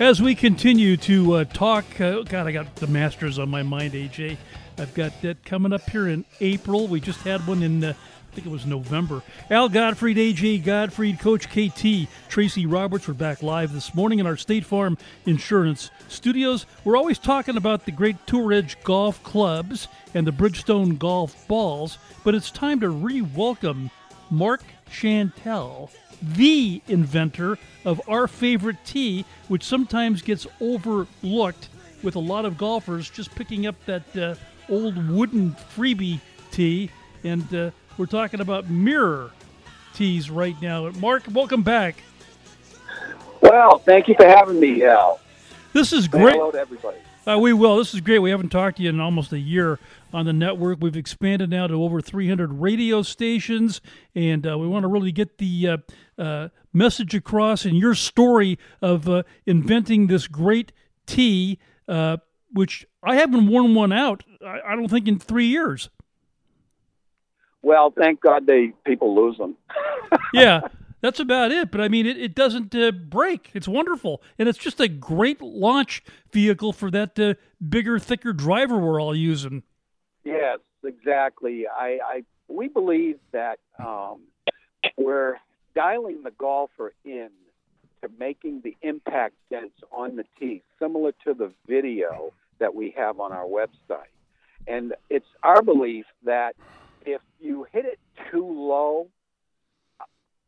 As we continue to uh, talk, uh, God, I got the Masters on my mind, AJ. I've got that coming up here in April. We just had one in, uh, I think it was November. Al Godfried, AJ Godfried, Coach KT, Tracy Roberts. We're back live this morning in our State Farm Insurance studios. We're always talking about the great Tour Edge golf clubs and the Bridgestone golf balls, but it's time to re welcome Mark Chantel the inventor of our favorite tee, which sometimes gets overlooked with a lot of golfers just picking up that uh, old wooden freebie tee. And uh, we're talking about mirror tees right now. Mark, welcome back. Well, thank you for having me, Al. This is great. Hello to everybody. Uh, we will. This is great. We haven't talked to you in almost a year on the network. We've expanded now to over 300 radio stations, and uh, we want to really get the uh, uh, message across and your story of uh, inventing this great tee, uh, which I haven't worn one out. I, I, don't think in three years. Well, thank God they people lose them. yeah, that's about it. But I mean, it, it doesn't uh, break. It's wonderful, and it's just a great launch vehicle for that uh, bigger, thicker driver we're all using. Yes, exactly. I, I we believe that um, we're dialing the golfer in to making the impact sense on the tee, similar to the video that we have on our website. And it's our belief that if you hit it too low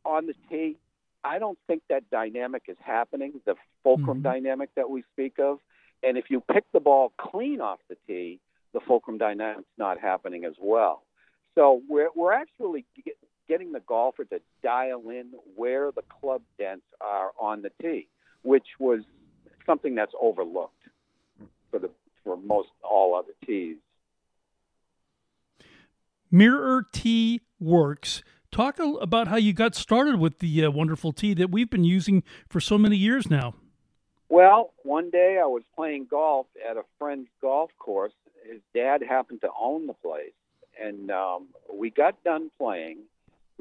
on the tee, I don't think that dynamic is happening, the fulcrum mm-hmm. dynamic that we speak of. And if you pick the ball clean off the tee, the fulcrum dynamic's not happening as well. So we're, we're actually get, getting the golfer to dial in where the club dents are on the tee, which was something that's overlooked for the for most all other tees. Mirror Tee Works. Talk about how you got started with the uh, wonderful tee that we've been using for so many years now. Well, one day I was playing golf at a friend's golf course. His dad happened to own the place, and um, we got done playing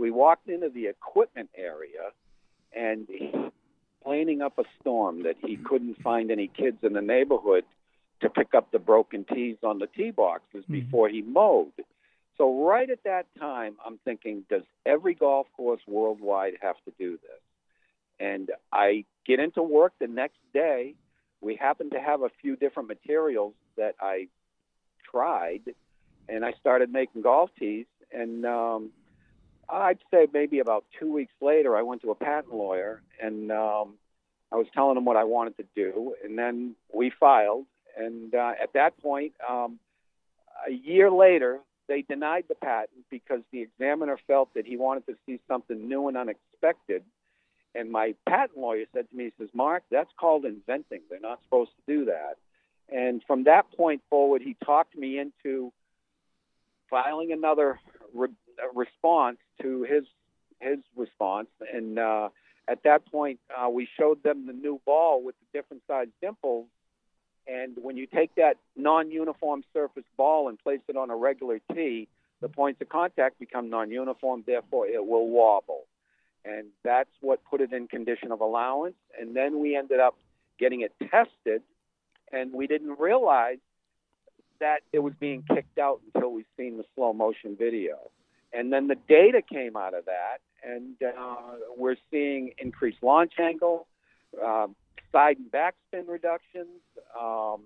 we walked into the equipment area, and he planning up a storm that he couldn't find any kids in the neighborhood to pick up the broken tees on the tee boxes mm-hmm. before he mowed. So right at that time, I'm thinking, does every golf course worldwide have to do this? And I get into work the next day. We happen to have a few different materials that I tried, and I started making golf tees. And um, I'd say maybe about two weeks later, I went to a patent lawyer and um, I was telling him what I wanted to do, and then we filed. And uh, at that point, um, a year later, they denied the patent because the examiner felt that he wanted to see something new and unexpected. And my patent lawyer said to me, he says, Mark, that's called inventing. They're not supposed to do that. And from that point forward, he talked me into filing another re- response to his his response, and uh, at that point, uh, we showed them the new ball with the different size dimples. And when you take that non-uniform surface ball and place it on a regular tee, the points of contact become non-uniform. Therefore, it will wobble, and that's what put it in condition of allowance. And then we ended up getting it tested, and we didn't realize that it was being kicked out until we seen the slow motion video. And then the data came out of that, and uh, we're seeing increased launch angle, uh, side and backspin reductions. Um,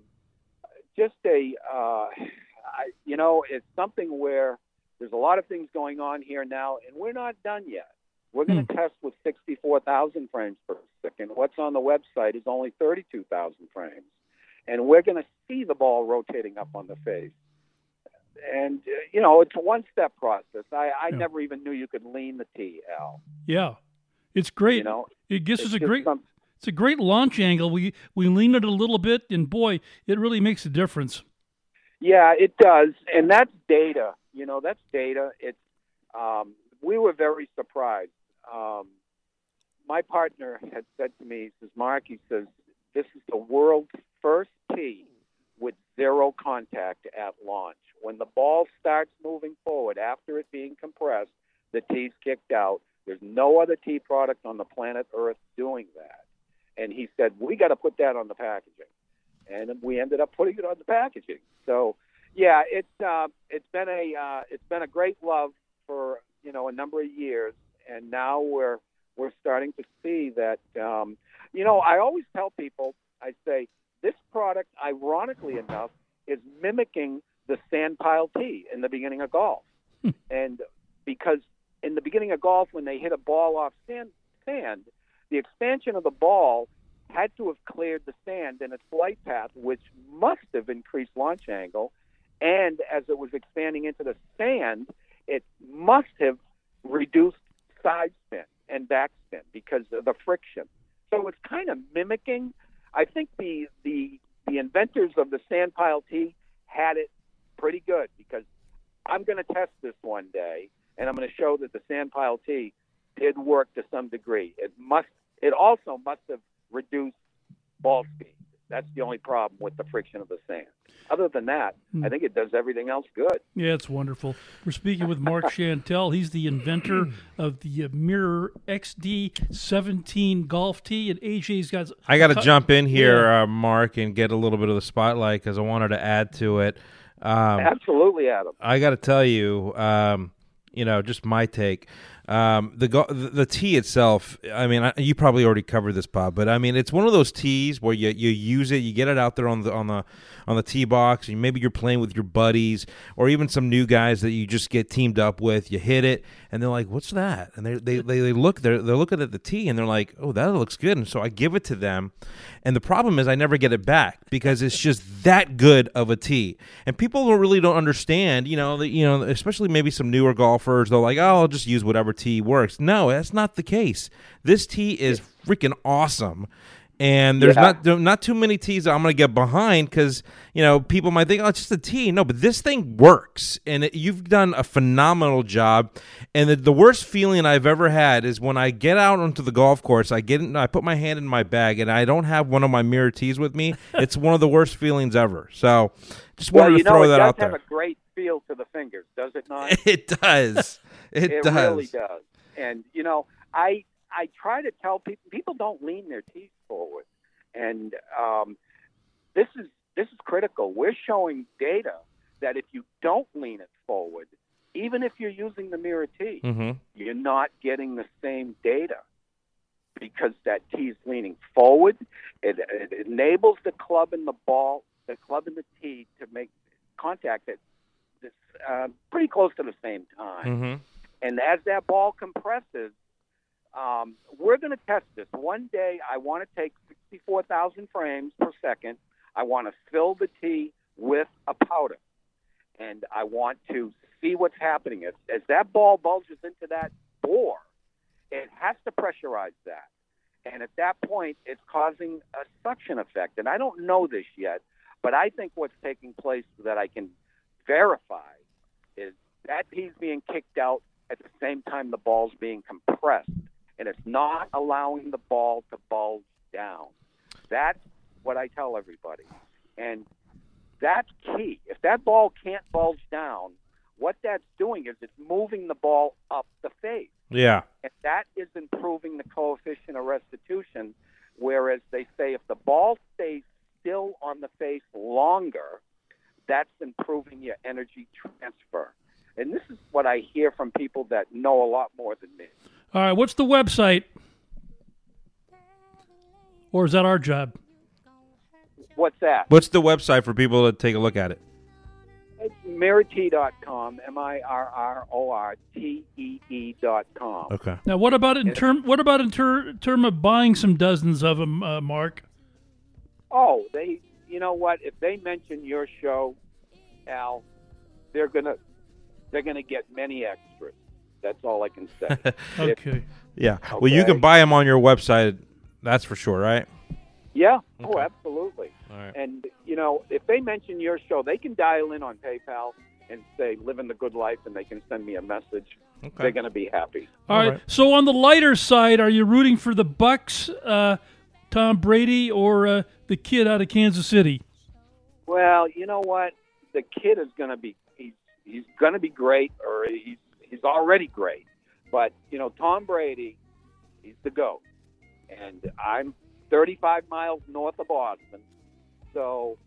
just a, uh, I, you know, it's something where there's a lot of things going on here now, and we're not done yet. We're going to hmm. test with 64,000 frames per second. What's on the website is only 32,000 frames. And we're going to see the ball rotating up on the face and uh, you know it's a one step process. I, I yeah. never even knew you could lean the tee, Al. Yeah, it's great. You know, it gives us a great. Some, it's a great launch angle. We we lean it a little bit, and boy, it really makes a difference. Yeah, it does, and that's data. You know, that's data. It's um, we were very surprised. Um, my partner had said to me, he says, Mark, he says, this is the world's first tee with zero contact at launch. When the ball starts moving forward after it being compressed, the tee's kicked out. There's no other tee product on the planet Earth doing that. And he said we got to put that on the packaging, and we ended up putting it on the packaging. So yeah, it's uh, it's been a uh, it's been a great love for you know a number of years, and now we're we're starting to see that. Um, you know, I always tell people, I say this product, ironically enough, is mimicking the sand pile tee in the beginning of golf, and because in the beginning of golf, when they hit a ball off sand, sand, the expansion of the ball had to have cleared the sand in its flight path, which must have increased launch angle. And as it was expanding into the sand, it must have reduced side spin and backspin because of the friction. So it's kind of mimicking. I think the the the inventors of the sand pile tee had it pretty good because I'm going to test this one day and I'm going to show that the sand pile tee did work to some degree. It must. It also must have reduced ball speed. That's the only problem with the friction of the sand. Other than that, Hmm. I think it does everything else good. Yeah, it's wonderful. We're speaking with Mark Chantel. He's the inventor of the uh, Mirror XD17 golf tee, and AJ's got. I got to jump in here, Yeah. uh, Mark, and get a little bit of the spotlight because I wanted to add to it. Um, Absolutely, Adam. I got to tell you, um, you know, just my take. Um, the go- the the tee itself. I mean, I, you probably already covered this, Bob, but I mean, it's one of those tees where you you use it, you get it out there on the on the on the tee box, and maybe you're playing with your buddies or even some new guys that you just get teamed up with. You hit it, and they're like, "What's that?" And they they they, look they're they're looking at the tee, and they're like, "Oh, that looks good." And so I give it to them, and the problem is I never get it back because it's just that good of a tee, and people don't really don't understand. You know, that you know, especially maybe some newer golfers, they're like, "Oh, I'll just use whatever tee works." No, that's not the case. This tee is freaking awesome. And there's Yeah. not not too many that I'm going to get behind because you know people might think, oh, it's just a tee. No, but this thing works, and it, you've done a phenomenal job. And the, the worst feeling I've ever had is when I get out onto the golf course. I get in, I put my hand in my bag, and I don't have one of my mirror tees with me. it's one of the worst feelings ever. So, just wanted well, to throw know, it that does out have a great feel to the fingers, does it not? It does. It, it does. really does. And you know, I I try to tell people people don't lean their teeth forward, and um, this is this is critical. We're showing data that if you don't lean it forward, even if you're using the mirror tee, hmm you're not getting the same data because that tee is leaning forward. It, it enables the club and the ball, the club and the tee to make contact at this, uh, pretty close to the same time. hmm And as that ball compresses, um, we're going to test this. One day, I want to take 64,000 frames per second. I want to fill the tee with a powder. And I want to see what's happening. As, as that ball bulges into that bore, it has to pressurize that. And at that point, it's causing a suction effect. And I don't know this yet, but I think what's taking place that I can verify is that tee's being kicked out at the same time the ball's being compressed, and it's not allowing the ball to bulge down. That's what I tell everybody, and that's key. If that ball can't bulge down, what that's doing is it's moving the ball up the face, Yeah. and that is improving the coefficient of restitution. Whereas they say if the ball stays still on the face longer, that's improving your energy transfer. And this is what I hear from people that know a lot more than me. All right, what's the website? Or is that our job? What's that? What's the website for people to take a look at it? It's mirrortee.com, M I R R O R T E E dot com. Okay. Now, what about in term? What about in ter- term of buying some dozens of them, uh, Mark? Oh, they, you know what? If they mention your show, Al, they're gonna, they're gonna get many extras. That's all I can say. Okay. Yeah. Well, you can buy them on your website. That's for sure, right? yeah. Oh, absolutely. All right. And you know, if they mention your show, they can dial in on PayPal and say "Living the Good Life," and they can send me a message. They're going to be happy. All right. right. So on the lighter side, are you rooting for the Bucs, uh, Tom Brady, or uh, the kid out of Kansas City? Well, you know what? The kid is going to be he's he's going to be great, or he's he's already great. But you know, Tom Brady, he's the goat, and I'm 35 miles north of Boston. So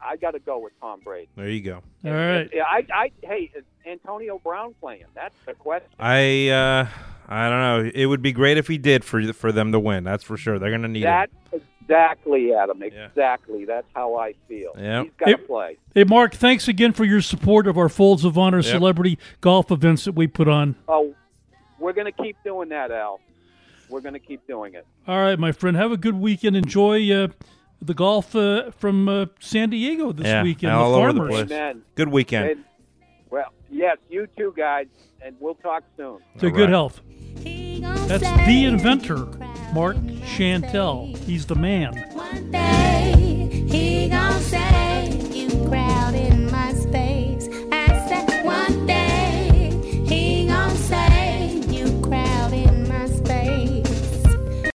I got to go with Tom Brady. There you go. All right. Yeah, I, I, hey, is Antonio Brown playing? That's the question. I uh, I don't know. It would be great if he did for for them to win. That's for sure. They're going to need That's it. Exactly, Adam. Yeah. Exactly. That's how I feel. Yep. He's got to Hey- play. Hey, Mark, thanks again for your support of our Folds of Honor celebrity golf events that we put on. Oh, we're going to keep doing that, Al. We're going to keep doing it. All right, my friend. Have a good weekend. Enjoy uh, the golf uh, from uh, San Diego this Yeah, weekend. all the over the place. Amen. Good weekend. And, well, yes, you too, guys, and we'll talk soon. To All good health. That's That's the inventor, Mark Chantel. He's the man.